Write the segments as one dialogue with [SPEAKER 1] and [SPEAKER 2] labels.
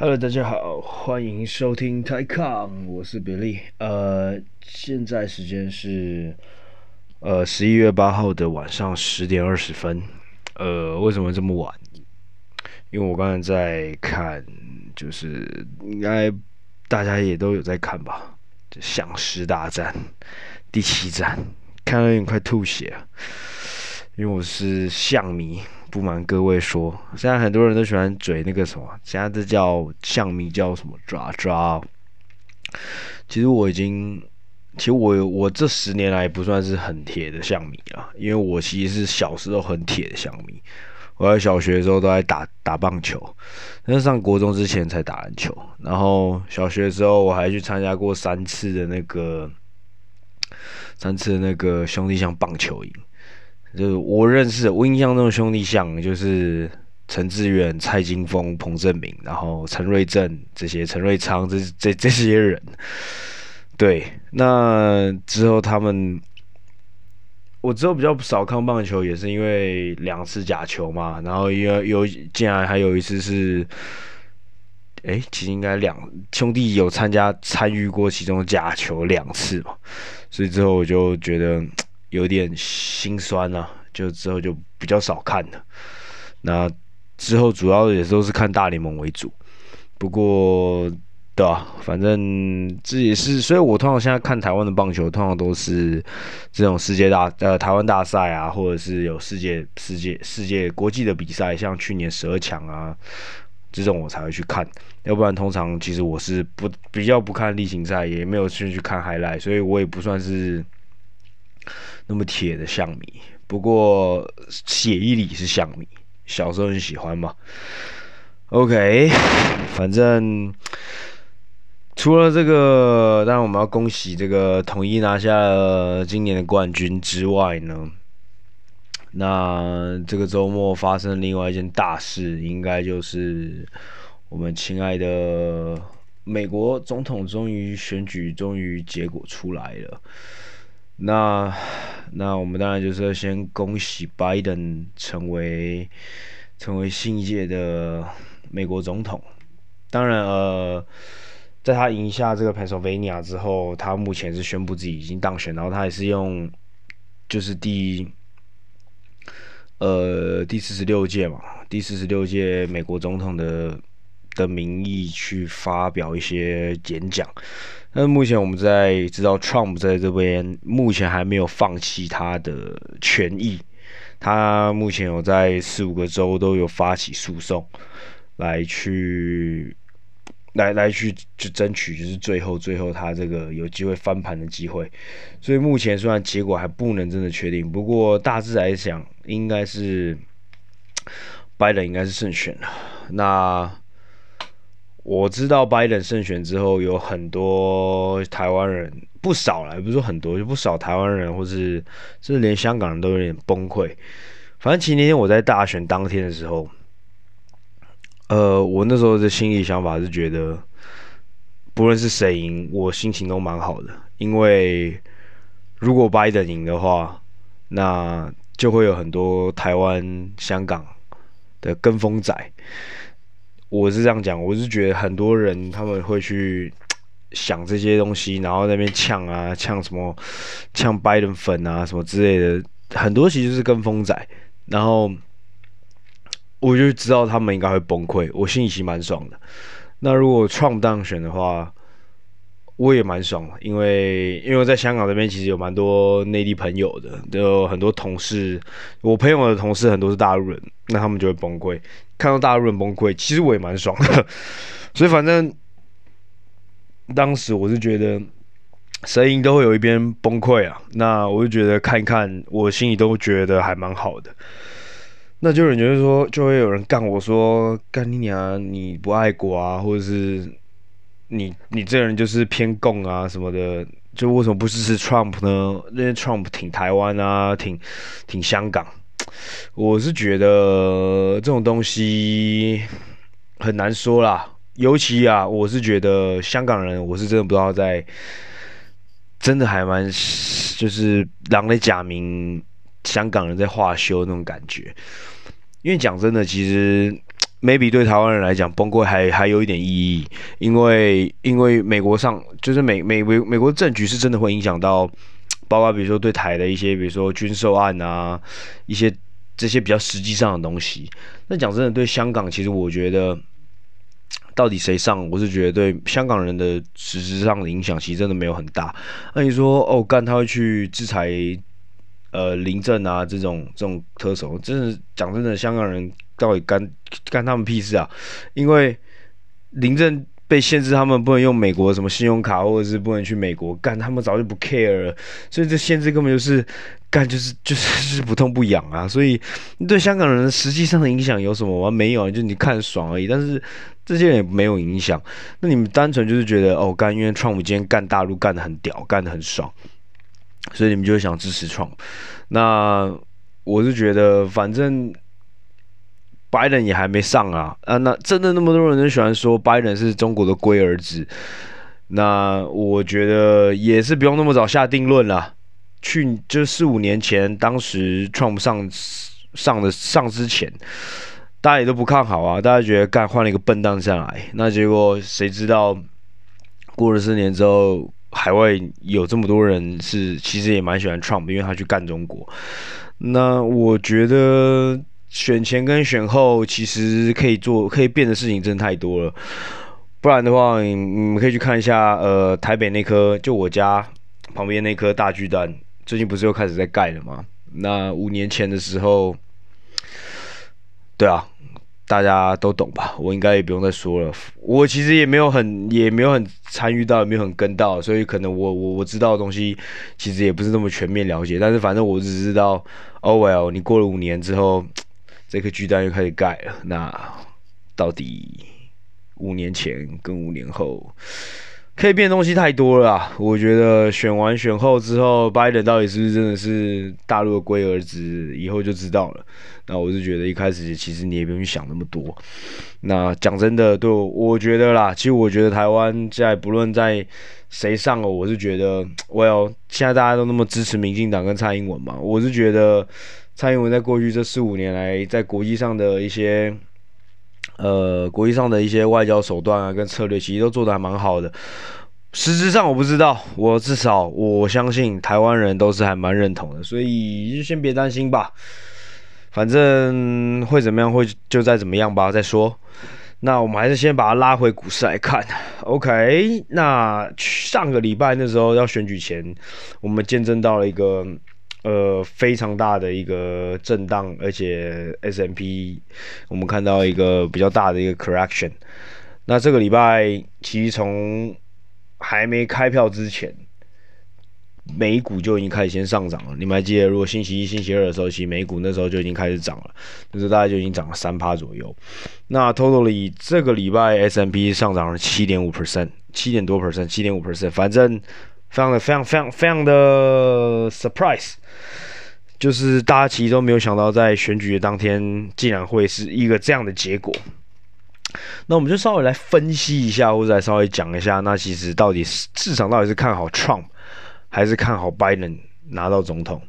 [SPEAKER 1] Hello，大家好，欢迎收听 TaiCom，我是比利。呃，现在时间是呃十一月八号的晚上十点二十分。呃，为什么这么晚？因为我刚才在看，就是应该大家也都有在看吧，就《相师大战》第七战，看到有点快吐血了。因为我是象迷，不瞒各位说，现在很多人都喜欢嘴那个什么，现在这叫象迷叫什么抓抓。其实我已经，其实我我这十年来不算是很铁的象迷啊，因为我其实是小时候很铁的象迷。我在小学的时候都在打打棒球，但是上国中之前才打篮球。然后小学的时候我还去参加过三次的那个三次那个兄弟像棒球营。就是我认识，我印象中的兄弟像就是陈志远、蔡金峰、彭正明，然后陈瑞正这些，陈瑞昌这这这些人。对，那之后他们，我之后比较少看棒球，也是因为两次假球嘛。然后因为有竟然还有一次是，哎，其实应该两兄弟有参加参与过其中假球两次嘛，所以之后我就觉得。有点心酸啊，就之后就比较少看了。那之后主要也都是看大联盟为主。不过，对啊，反正这也是，所以我通常现在看台湾的棒球，通常都是这种世界大呃台湾大赛啊，或者是有世界世界世界国际的比赛，像去年十二强啊这种我才会去看。要不然通常其实我是不比较不看例行赛，也没有兴趣看 highlight，所以我也不算是。那么铁的象迷，不过血液里是象迷，小时候很喜欢嘛。OK，反正除了这个，当然我们要恭喜这个统一拿下了今年的冠军之外呢，那这个周末发生另外一件大事，应该就是我们亲爱的美国总统终于选举，终于结果出来了。那那我们当然就是要先恭喜拜登成为成为新一届的美国总统。当然，呃，在他赢下这个 Pennsylvania 之后，他目前是宣布自己已经当选，然后他也是用就是第呃第四十六届嘛，第四十六届美国总统的的名义去发表一些演讲。那目前我们在知道，Trump 在这边目前还没有放弃他的权益，他目前有在四五个州都有发起诉讼，来去来来去就争取，就是最后最后他这个有机会翻盘的机会。所以目前虽然结果还不能真的确定，不过大致来讲，应该是拜登应该是胜选了。那。我知道拜登胜选之后，有很多台湾人不少了，也不是说很多，就不少台湾人，或是甚至连香港人都有点崩溃。反正其实那天我在大选当天的时候，呃，我那时候的心里想法是觉得，不论是谁赢，我心情都蛮好的，因为如果拜登赢的话，那就会有很多台湾、香港的跟风仔。我是这样讲，我是觉得很多人他们会去想这些东西，然后那边呛啊，呛什么，呛拜登粉啊什么之类的，很多其实是跟风仔，然后我就知道他们应该会崩溃，我心里其实蛮爽的。那如果创当选的话，我也蛮爽的，因为因为在香港这边其实有蛮多内地朋友的，都有很多同事，我朋友的同事很多是大陆人，那他们就会崩溃。看到大陆人崩溃，其实我也蛮爽的，所以反正当时我是觉得声音都会有一边崩溃啊，那我就觉得看一看，我心里都觉得还蛮好的。那就有人就是说，就会有人干我说干你娘，你不爱国啊，或者是你你这人就是偏共啊什么的，就为什么不支持 Trump 呢？因为 Trump 挺台湾啊，挺挺香港。我是觉得这种东西很难说啦，尤其啊，我是觉得香港人，我是真的不知道在，真的还蛮就是狼的假名，香港人在化修那种感觉。因为讲真的，其实 maybe 对台湾人来讲，崩溃还还有一点意义，因为因为美国上就是美美美美国政局是真的会影响到，包括比如说对台的一些，比如说军售案啊，一些这些比较实际上的东西。那讲真的，对香港，其实我觉得到底谁上，我是觉得对香港人的实质上的影响，其实真的没有很大。那你说哦，干他会去制裁呃林郑啊这种这种特首，真的讲真的，香港人。到底干干他们屁事啊？因为林郑被限制，他们不能用美国什么信用卡，或者是不能去美国干，他们早就不 care 了。所以这限制根本就是干，就是就是 就是不痛不痒啊。所以对香港人实际上的影响有什么吗？没有，就你看爽而已。但是这些人也没有影响。那你们单纯就是觉得哦，干，因为 Trump 今天干大陆干得很屌，干得很爽，所以你们就想支持 Trump。那我是觉得，反正。拜登也还没上啊啊！那真的那么多人都喜欢说拜登是中国的龟儿子，那我觉得也是不用那么早下定论了。去就四五年前，当时 Trump 上上的上之前，大家也都不看好啊，大家觉得干换了一个笨蛋上来，那结果谁知道过了四年之后，海外有这么多人是其实也蛮喜欢 Trump，因为他去干中国。那我觉得。选前跟选后其实可以做可以变的事情真的太多了，不然的话，你你们可以去看一下，呃，台北那颗就我家旁边那颗大巨蛋，最近不是又开始在盖了吗？那五年前的时候，对啊。大家都懂吧？我应该也不用再说了。我其实也没有很，也没有很参与到，也没有很跟到，所以可能我我我知道的东西其实也不是那么全面了解。但是反正我只知道，Oh well，你过了五年之后，这颗巨蛋又开始盖了。那到底五年前跟五年后可以变的东西太多了。我觉得选完选后之后，拜登到底是不是真的是大陆的龟儿子，以后就知道了。那我是觉得一开始其实你也不用想那么多。那讲真的，对，我觉得啦，其实我觉得台湾在不论在谁上了，我是觉得，Well，现在大家都那么支持民进党跟蔡英文嘛，我是觉得蔡英文在过去这四五年来，在国际上的一些，呃，国际上的一些外交手段啊跟策略，其实都做得还蛮好的。实质上我不知道，我至少我相信台湾人都是还蛮认同的，所以就先别担心吧。反正会怎么样，会就再怎么样吧，再说。那我们还是先把它拉回股市来看。OK，那上个礼拜那时候要选举前，我们见证到了一个呃非常大的一个震荡，而且 S M P 我们看到一个比较大的一个 correction。那这个礼拜其实从还没开票之前。美股就已经开始先上涨了，你们还记得？如果星期一、星期二的时候，其实美股那时候就已经开始涨了，那时候大概就已经涨了三趴左右。那 totally 这个礼拜 S M P 上涨了七点五 percent，七点多 percent，七点五 percent，反正非常的、非常、非常、非常的 surprise，就是大家其实都没有想到，在选举的当天竟然会是一个这样的结果。那我们就稍微来分析一下，或者来稍微讲一下，那其实到底市场到底是看好 Trump。还是看好拜登拿到总统。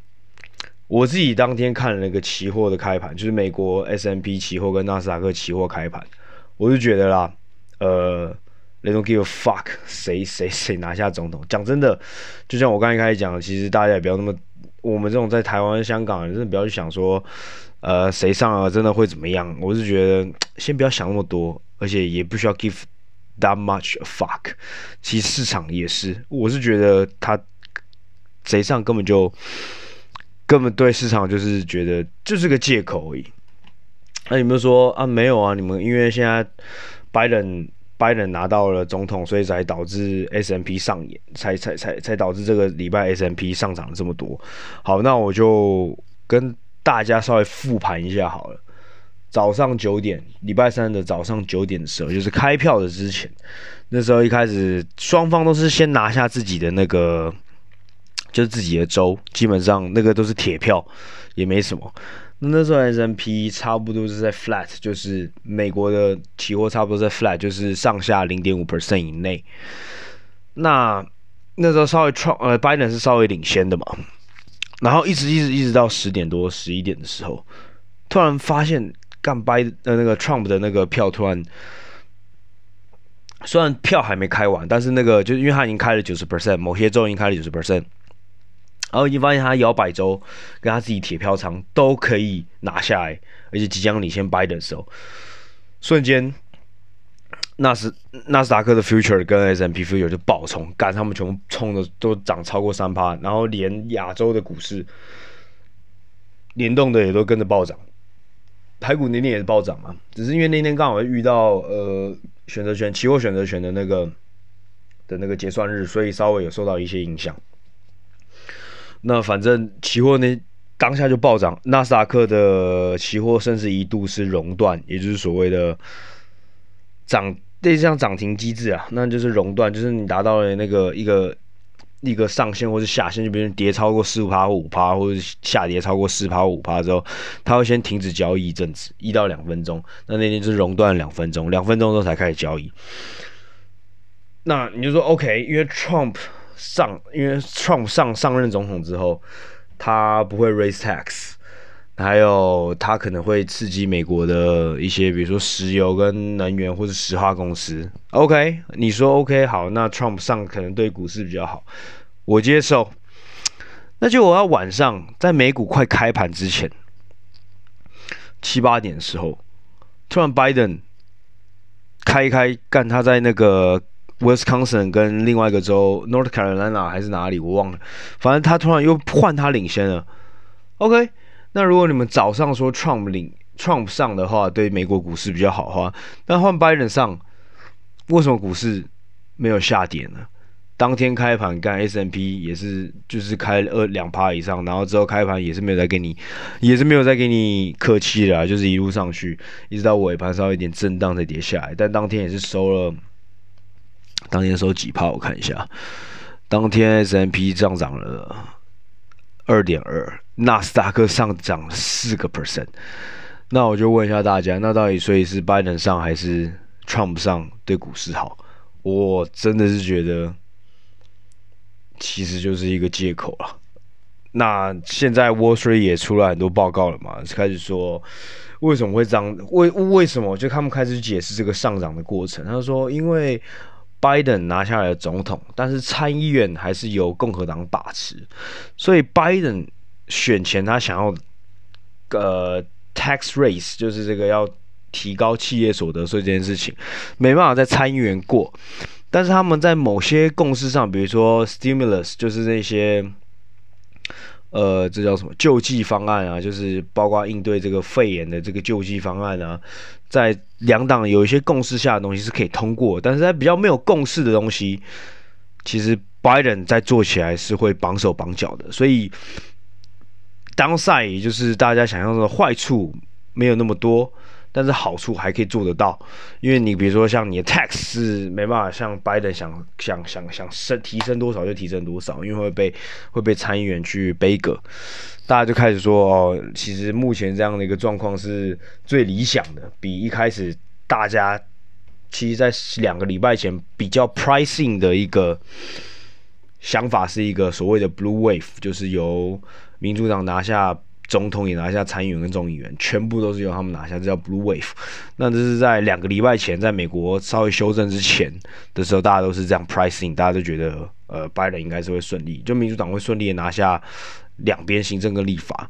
[SPEAKER 1] 我自己当天看了那个期货的开盘，就是美国 S M P 期货跟纳斯达克期货开盘，我就觉得啦，呃，They don't give a fuck 谁谁谁拿下总统。讲真的，就像我刚才开始讲的，其实大家也不要那么，我们这种在台湾、香港人真的不要去想说，呃，谁上了真的会怎么样。我是觉得先不要想那么多，而且也不需要 give that much a fuck。其实市场也是，我是觉得他。谁上根本就根本对市场就是觉得就是个借口而已。那你们说啊，没有啊，你们因为现在拜登拜登拿到了总统，所以才导致 S M P 上演，才才才才导致这个礼拜 S M P 上涨了这么多。好，那我就跟大家稍微复盘一下好了。早上九点，礼拜三的早上九点的时候，就是开票的之前，那时候一开始双方都是先拿下自己的那个。就是自己的州，基本上那个都是铁票，也没什么。那那时候 S&P 差不多是在 flat，就是美国的期货差不多在 flat，就是上下零点五 percent 以内。那那时候稍微创呃拜登是稍微领先的嘛，然后一直一直一直到十点多十一点的时候，突然发现干掰呃那个 Trump 的那个票突然，虽然票还没开完，但是那个就是因为他已经开了九十 percent，某些州已经开了九十 percent，然后已经发现他摇摆州跟他自己铁票仓都可以拿下来，而且即将领先掰的时候，瞬间。纳斯纳斯达克的 future 跟 S M P future 就爆冲，干他们全部冲的都涨超过三趴，然后连亚洲的股市联动的也都跟着暴涨，台股那天也是暴涨嘛，只是因为那天刚好遇到呃选择权期货选择权的那个的那个结算日，所以稍微有受到一些影响。那反正期货那当下就暴涨，纳斯达克的期货甚至一度是熔断，也就是所谓的涨。类似像涨停机制啊，那就是熔断，就是你达到了那个一个一个上限或是下限，就比如跌超过四趴或五趴，或者是下跌超过四趴或五趴之后，它会先停止交易一阵子，一到两分钟。那那天就是熔断两分钟，两分钟之后才开始交易。那你就说 OK，因为 Trump 上，因为 Trump 上上任总统之后，他不会 raise tax。还有，他可能会刺激美国的一些，比如说石油跟能源或者石化公司。OK，你说 OK 好，那 Trump 上可能对股市比较好，我接受。那就我要晚上在美股快开盘之前，七八点的时候，突然 Biden 开开干，他在那个 Wisconsin 跟另外一个州 North Carolina 还是哪里我忘了，反正他突然又换他领先了。OK。那如果你们早上说 Trump 领 Trump 上的话，对美国股市比较好的话，那换 Biden 上，为什么股市没有下跌呢？当天开盘干 S&P 也是就是开二两趴以上，然后之后开盘也是没有再给你，也是没有再给你客气的，就是一路上去，一直到尾盘稍微有一点震荡再跌下来，但当天也是收了，当天收几趴？我看一下，当天 S M P 上涨了。二点二，纳斯达克上涨四个 percent，那我就问一下大家，那到底所以是拜登上还是 Trump 上对股市好？我真的是觉得，其实就是一个借口了。那现在 Wall Street 也出了很多报告了嘛，开始说为什么会这样？为为什么？就他们开始解释这个上涨的过程。他说因为。拜登拿下来了总统，但是参议院还是由共和党把持，所以拜登选前他想要呃 tax raise，就是这个要提高企业所得税这件事情，没办法在参议员过，但是他们在某些共识上，比如说 stimulus，就是那些。呃，这叫什么救济方案啊？就是包括应对这个肺炎的这个救济方案啊，在两党有一些共识下的东西是可以通过，但是在比较没有共识的东西，其实拜登在做起来是会绑手绑脚的。所以，downside 也就是大家想象中的坏处没有那么多。但是好处还可以做得到，因为你比如说像你的 tax 是没办法像拜登想想想想升提升多少就提升多少，因为会被会被参议员去背锅，大家就开始说哦，其实目前这样的一个状况是最理想的，比一开始大家其实在两个礼拜前比较 pricing 的一个想法是一个所谓的 blue wave，就是由民主党拿下。总统也拿下参议员跟众议员，全部都是由他们拿下，这叫 Blue Wave。那这是在两个礼拜前，在美国稍微修正之前的时候，大家都是这样 pricing，大家都觉得呃，拜登应该是会顺利，就民主党会顺利的拿下两边行政跟立法。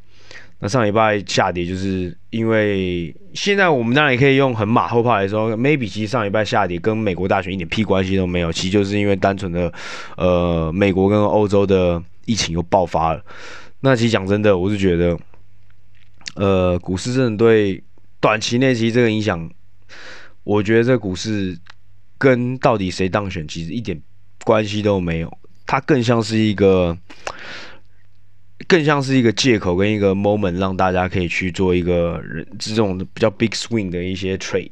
[SPEAKER 1] 那上礼拜下跌，就是因为现在我们当然也可以用很马后炮来说，maybe 其实上礼拜下跌跟美国大选一点屁关系都没有，其实就是因为单纯的呃，美国跟欧洲的疫情又爆发了。那其实讲真的，我是觉得。呃，股市真的对短期内其实这个影响，我觉得这股市跟到底谁当选其实一点关系都没有，它更像是一个，更像是一个借口跟一个 moment，让大家可以去做一个人这种比较 big swing 的一些 trade，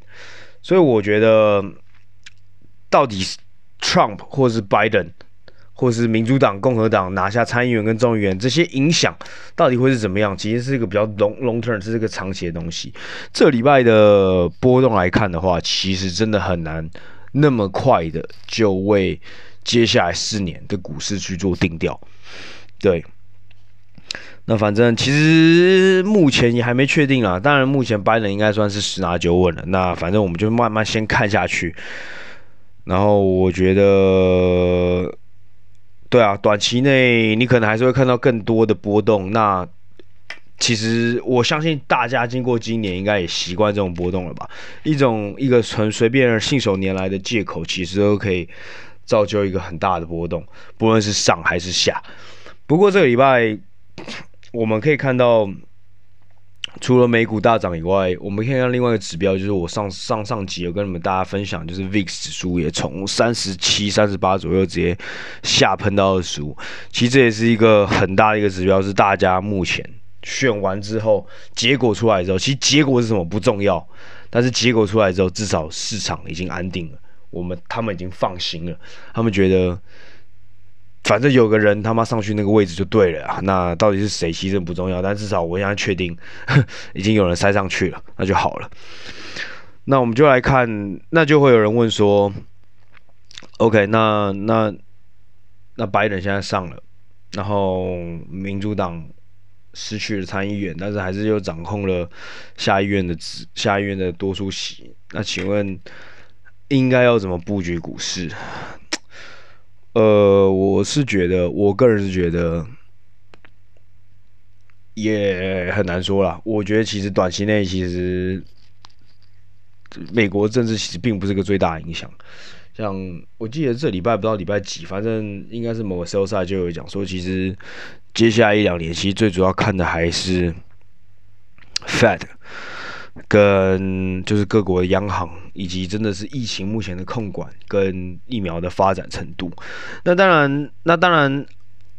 [SPEAKER 1] 所以我觉得到底是 Trump 或是 Biden。或是民主党、共和党拿下参议员跟众议员，这些影响到底会是怎么样？其实是一个比较 long long term，是一个长期的东西。这礼拜的波动来看的话，其实真的很难那么快的就为接下来四年的股市去做定调。对，那反正其实目前也还没确定啦。当然，目前拜登应该算是十拿九稳了。那反正我们就慢慢先看下去。然后我觉得，对啊，短期内你可能还是会看到更多的波动。那其实我相信大家经过今年应该也习惯这种波动了吧？一种一个很随便信手拈来的借口，其实都可以造就一个很大的波动，不论是上还是下。不过这个礼拜。我们可以看到，除了美股大涨以外，我们可以看另外一个指标，就是我上上上集有跟你们大家分享，就是 VIX 指数也从三十七、三十八左右直接下喷到二十五。其实这也是一个很大的一个指标，是大家目前选完之后，结果出来之后，其实结果是什么不重要，但是结果出来之后，至少市场已经安定了，我们他们已经放心了，他们觉得。反正有个人他妈上去那个位置就对了啊，那到底是谁牺牲不重要，但至少我现在确定 已经有人塞上去了，那就好了。那我们就来看，那就会有人问说，OK，那那那拜登现在上了，然后民主党失去了参议院，但是还是又掌控了下议院的下议院的多数席，那请问应该要怎么布局股市？呃，我是觉得，我个人是觉得也很难说啦。我觉得其实短期内，其实美国政治其实并不是个最大影响。像我记得这礼拜不知道礼拜几，反正应该是某个 sell side 就有讲说，其实接下来一两年，其实最主要看的还是 Fed。跟就是各国的央行，以及真的是疫情目前的控管跟疫苗的发展程度。那当然，那当然，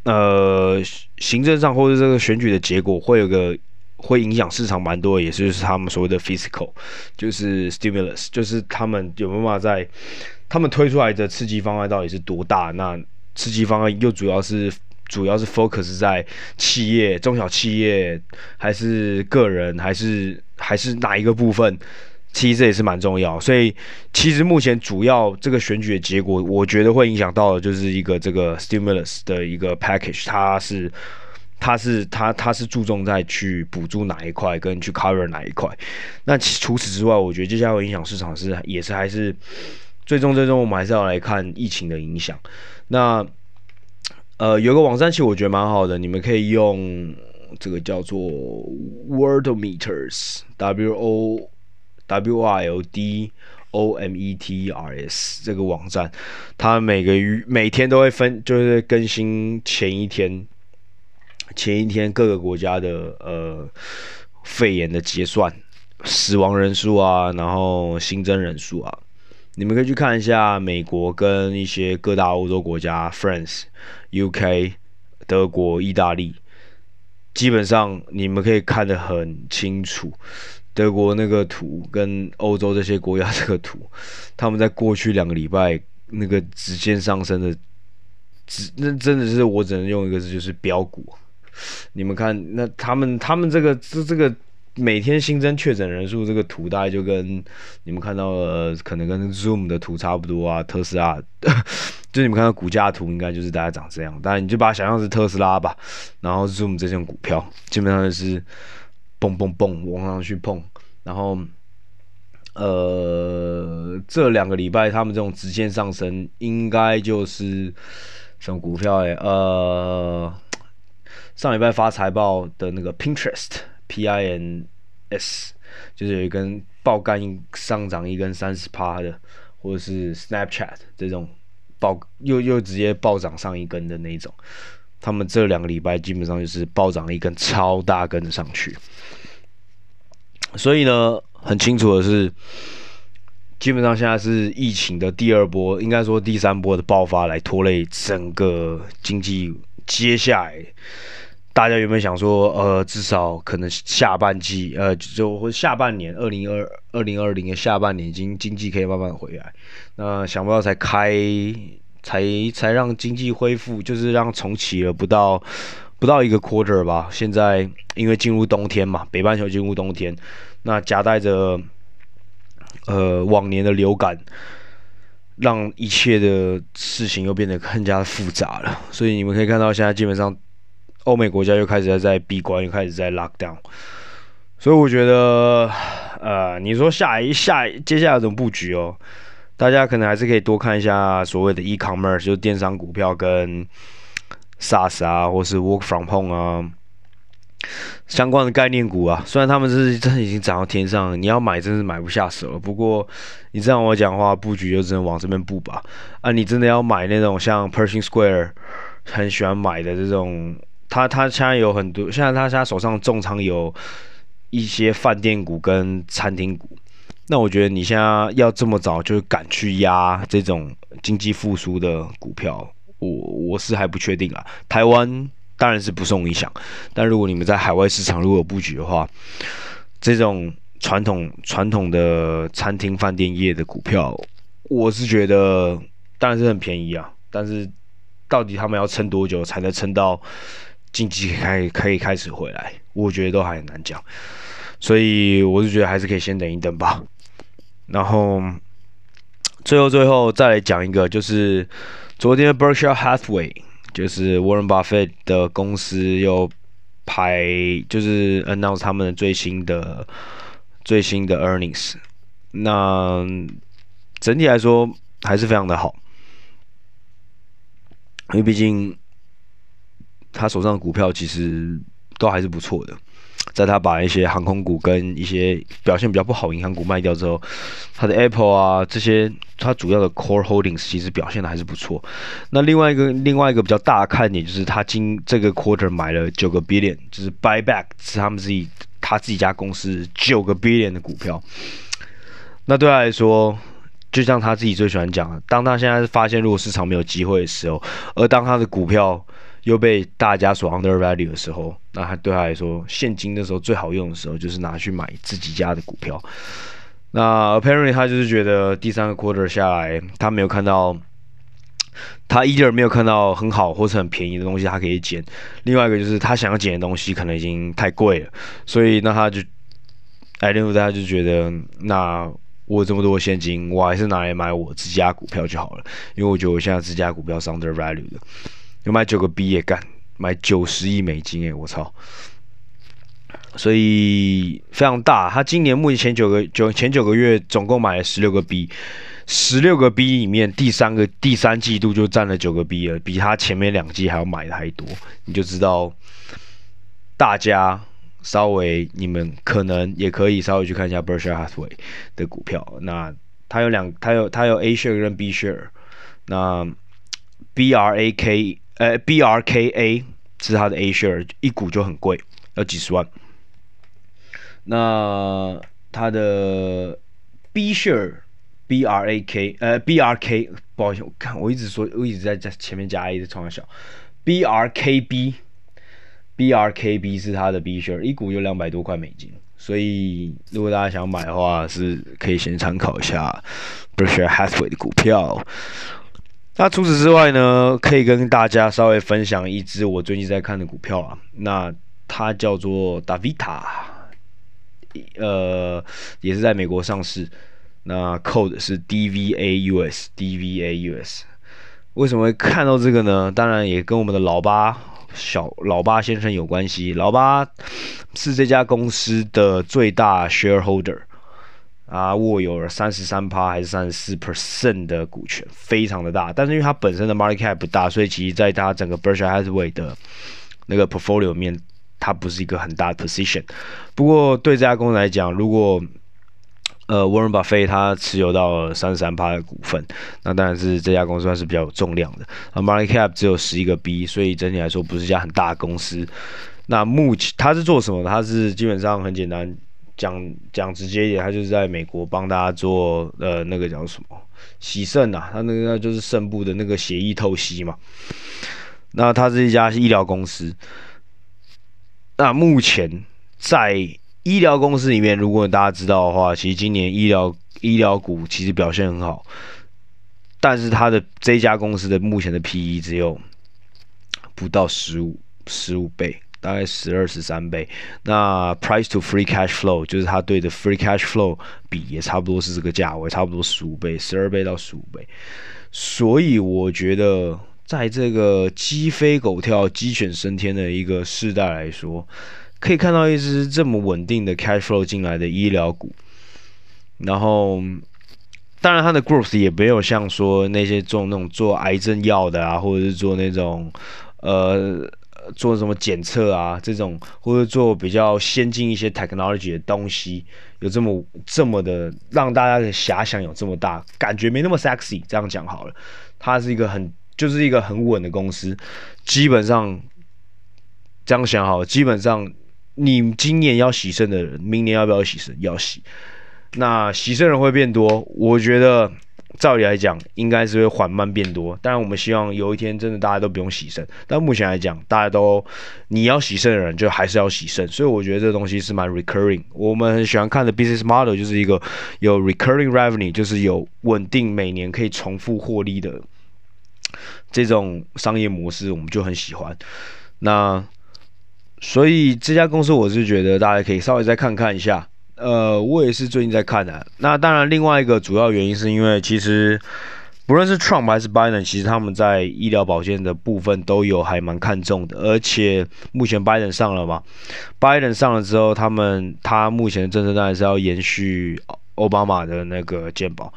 [SPEAKER 1] 呃，行政上或者这个选举的结果会有个会影响市场蛮多，也就是他们所谓的 fiscal，就是 stimulus，就是他们有没有办法在他们推出来的刺激方案到底是多大？那刺激方案又主要是。主要是 focus 在企业、中小企业，还是个人，还是还是哪一个部分？其实这也是蛮重要。所以，其实目前主要这个选举的结果，我觉得会影响到的就是一个这个 stimulus 的一个 package，它是它是它它是注重在去补助哪一块，跟去 cover 哪一块。那其除此之外，我觉得接下来会影响市场是也是还是最终最终我们还是要来看疫情的影响。那呃，有个网站其实我觉得蛮好的，你们可以用这个叫做 Worldometers，W O W I L D O M E T R S 这个网站，它每个月每天都会分，就是更新前一天前一天各个国家的呃肺炎的结算、死亡人数啊，然后新增人数啊。你们可以去看一下美国跟一些各大欧洲国家，France、UK、德国、意大利，基本上你们可以看得很清楚，德国那个图跟欧洲这些国家这个图，他们在过去两个礼拜那个直线上升的，直那真的是我只能用一个字，就是飙股。你们看，那他们他们这个这这个。每天新增确诊人数这个图大概就跟你们看到的可能跟 Zoom 的图差不多啊，特斯拉，就你们看到股价图应该就是大概长这样，但你就把它想象是特斯拉吧，然后 Zoom 这种股票基本上就是蹦蹦蹦往上去碰，然后呃这两个礼拜他们这种直线上升应该就是什么股票哎、呃上礼拜发财报的那个 Pinterest。P I N S 就是有一根爆干上涨一根三十趴的，或者是 Snapchat 这种爆又又直接暴涨上一根的那种，他们这两个礼拜基本上就是暴涨了一根超大根的上去。所以呢，很清楚的是，基本上现在是疫情的第二波，应该说第三波的爆发来拖累整个经济，接下来。大家有没有想说，呃，至少可能下半季，呃，就或下半年，二零二二零二零的下半年，经经济可以慢慢回来。那想不到才开，才才让经济恢复，就是让重启了不到不到一个 quarter 吧。现在因为进入冬天嘛，北半球进入冬天，那夹带着呃往年的流感，让一切的事情又变得更加复杂了。所以你们可以看到，现在基本上。欧美国家又开始在闭关，又开始在 lock down，所以我觉得，呃，你说下一下接下来怎么布局哦？大家可能还是可以多看一下所谓的 e-commerce，就是电商股票跟 SaaS 啊，或是 work from home 啊。相关的概念股啊，虽然他们是真的已经涨到天上，你要买真是买不下手了。不过你这样我讲话，布局就只能往这边布吧。啊，你真的要买那种像 Pershing Square 很喜欢买的这种，他他现在有很多，现在他现在手上重仓有一些饭店股跟餐厅股。那我觉得你现在要这么早就赶去压这种经济复苏的股票，我我是还不确定啊。台湾。当然是不受影响，但如果你们在海外市场如果有布局的话，这种传统传统的餐厅饭店业的股票，我是觉得当然是很便宜啊，但是到底他们要撑多久才能撑到经济开可以开始回来，我觉得都还很难讲，所以我是觉得还是可以先等一等吧。然后最后最后再来讲一个，就是昨天的 Berkshire Hathaway。就是 Warren Buffett 的公司又排，就是 announce 他们的最新的最新的 earnings。那整体来说还是非常的好，因为毕竟他手上的股票其实都还是不错的。在他把一些航空股跟一些表现比较不好银行股卖掉之后，他的 Apple 啊这些，他主要的 Core Holdings 其实表现的还是不错。那另外一个另外一个比较大的看点就是他今这个 Quarter 买了九个 Billion，就是 Buyback 是他们自己他自己家公司九个 Billion 的股票。那对他来说，就像他自己最喜欢讲的，当他现在发现如果市场没有机会的时候，而当他的股票。又被大家所 undervalue 的时候，那他对他来说，现金的时候最好用的时候就是拿去买自己家的股票。那 apparently 他就是觉得第三个 quarter 下来，他没有看到，他 either 没有看到很好或是很便宜的东西，他可以捡。另外一个就是他想要捡的东西可能已经太贵了，所以那他就，I don't know，他就觉得，那我这么多现金，我还是拿来买我自家股票就好了，因为我觉得我现在自家股票是 undervalue 的。有买九个 B 也干，买九十亿美金诶，我操！所以非常大。他今年目前九个九前九个月总共买了十六个 B，十六个 B 里面第三个第三季度就占了九个 B 了，比他前面两季还要买的还多。你就知道，大家稍微你们可能也可以稍微去看一下 Berkshire Hathaway 的股票。那他有两，他有他有 A share 跟 B share。那 B R A K。呃，B R K A 是它的 A share，一股就很贵，要几十万。那它的 B share，B R A K，呃，B R K，不好意思，我看我一直说，我一直在在前面加 A 的创小，B R K B，B R K B 是它的 B share，一股有两百多块美金，所以如果大家想买的话，是可以先参考一下 Berkshire Hathaway 的股票。那除此之外呢，可以跟大家稍微分享一支我最近在看的股票啊。那它叫做 DaVita，呃，也是在美国上市。那 code 是 DVAUS，DVAUS。为什么会看到这个呢？当然也跟我们的老八小老八先生有关系。老八是这家公司的最大 shareholder。啊，握有了三十三趴还是三十四 percent 的股权，非常的大。但是因为它本身的 market cap 不大，所以其实在它整个 Berkshire Hathaway 的那个 portfolio 面，它不是一个很大的 position。不过对这家公司来讲，如果呃 Warren Buffett 他持有到三十三趴的股份，那当然是这家公司算是比较有重量的。啊，market cap 只有十一个 B，所以整体来说不是一家很大的公司。那目前它是做什么的？它是基本上很简单。讲讲直接一点，他就是在美国帮大家做呃那个叫什么洗肾呐，他那个就是肾部的那个血液透析嘛。那他是一家医疗公司。那目前在医疗公司里面，如果大家知道的话，其实今年医疗医疗股其实表现很好，但是他的这家公司的目前的 PE 只有不到十五十五倍。大概十二十三倍，那 price to free cash flow 就是它对的 free cash flow 比也差不多是这个价位，差不多十五倍，十二倍到十五倍。所以我觉得在这个鸡飞狗跳、鸡犬升天的一个世代来说，可以看到一支这么稳定的 cash flow 进来的医疗股。然后，当然它的 growth 也没有像说那些做那种做癌症药的啊，或者是做那种呃。做什么检测啊？这种或者做比较先进一些 technology 的东西，有这么这么的让大家的遐想有这么大，感觉没那么 sexy。这样讲好了，它是一个很就是一个很稳的公司，基本上这样想好，基本上你今年要洗肾的人，明年要不要洗肾？要洗。那洗肾人会变多，我觉得。照理来讲，应该是会缓慢变多。当然，我们希望有一天真的大家都不用洗肾。但目前来讲，大家都你要洗肾的人就还是要洗肾。所以我觉得这东西是蛮 recurring。我们很喜欢看的 business model 就是一个有 recurring revenue，就是有稳定每年可以重复获利的这种商业模式，我们就很喜欢。那所以这家公司，我是觉得大家可以稍微再看看一下。呃，我也是最近在看的。那当然，另外一个主要原因是因为其实不论是 Trump 还是 Biden，其实他们在医疗保健的部分都有还蛮看重的。而且目前 Biden 上了嘛，Biden 上了之后，他们他目前的政策当然是要延续奥巴马的那个健保，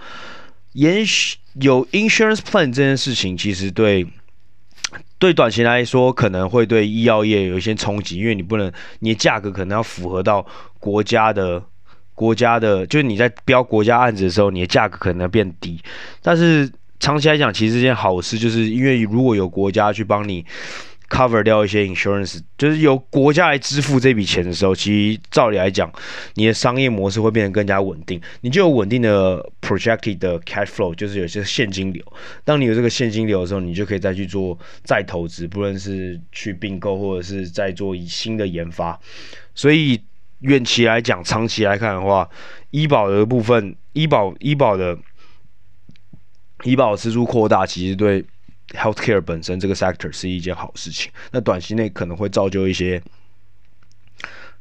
[SPEAKER 1] 延续有 insurance plan 这件事情，其实对。对短期来说，可能会对医药业有一些冲击，因为你不能，你的价格可能要符合到国家的、国家的，就是你在标国家案子的时候，你的价格可能要变低。但是长期来讲，其实是件好事，就是因为如果有国家去帮你。cover 掉一些 insurance，就是由国家来支付这笔钱的时候，其实照理来讲，你的商业模式会变得更加稳定，你就有稳定的 projected 的 cash flow，就是有些现金流。当你有这个现金流的时候，你就可以再去做再投资，不论是去并购或者是再做以新的研发。所以远期来讲，长期来看的话，医保的部分，医保医保的医保支出扩大，其实对。Healthcare 本身这个 sector 是一件好事情，那短期内可能会造就一些，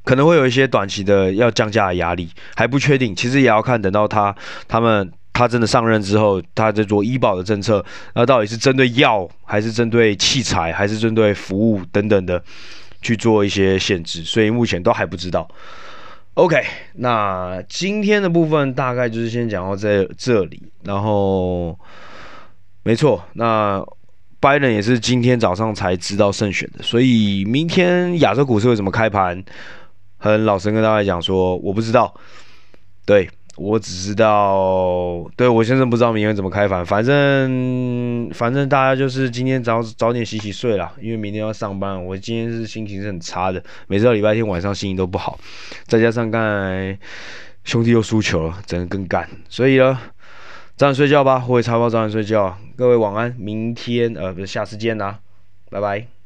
[SPEAKER 1] 可能会有一些短期的要降价的压力，还不确定。其实也要看等到他他们他真的上任之后，他在做医保的政策，那到底是针对药，还是针对器材，还是针对服务等等的去做一些限制，所以目前都还不知道。OK，那今天的部分大概就是先讲到这这里，然后。没错，那拜登也是今天早上才知道胜选的，所以明天亚洲股市会怎么开盘？很老实跟大家讲说，我不知道。对，我只知道，对，我先生不知道明天怎么开盘，反正反正大家就是今天早早点洗洗睡啦，因为明天要上班。我今天是心情是很差的，每次到礼拜天晚上心情都不好，再加上刚才兄弟又输球了，整个更干，所以呢。早点睡觉吧，我也差不多早点睡觉。各位晚安，明天呃不是下次见啦，拜拜。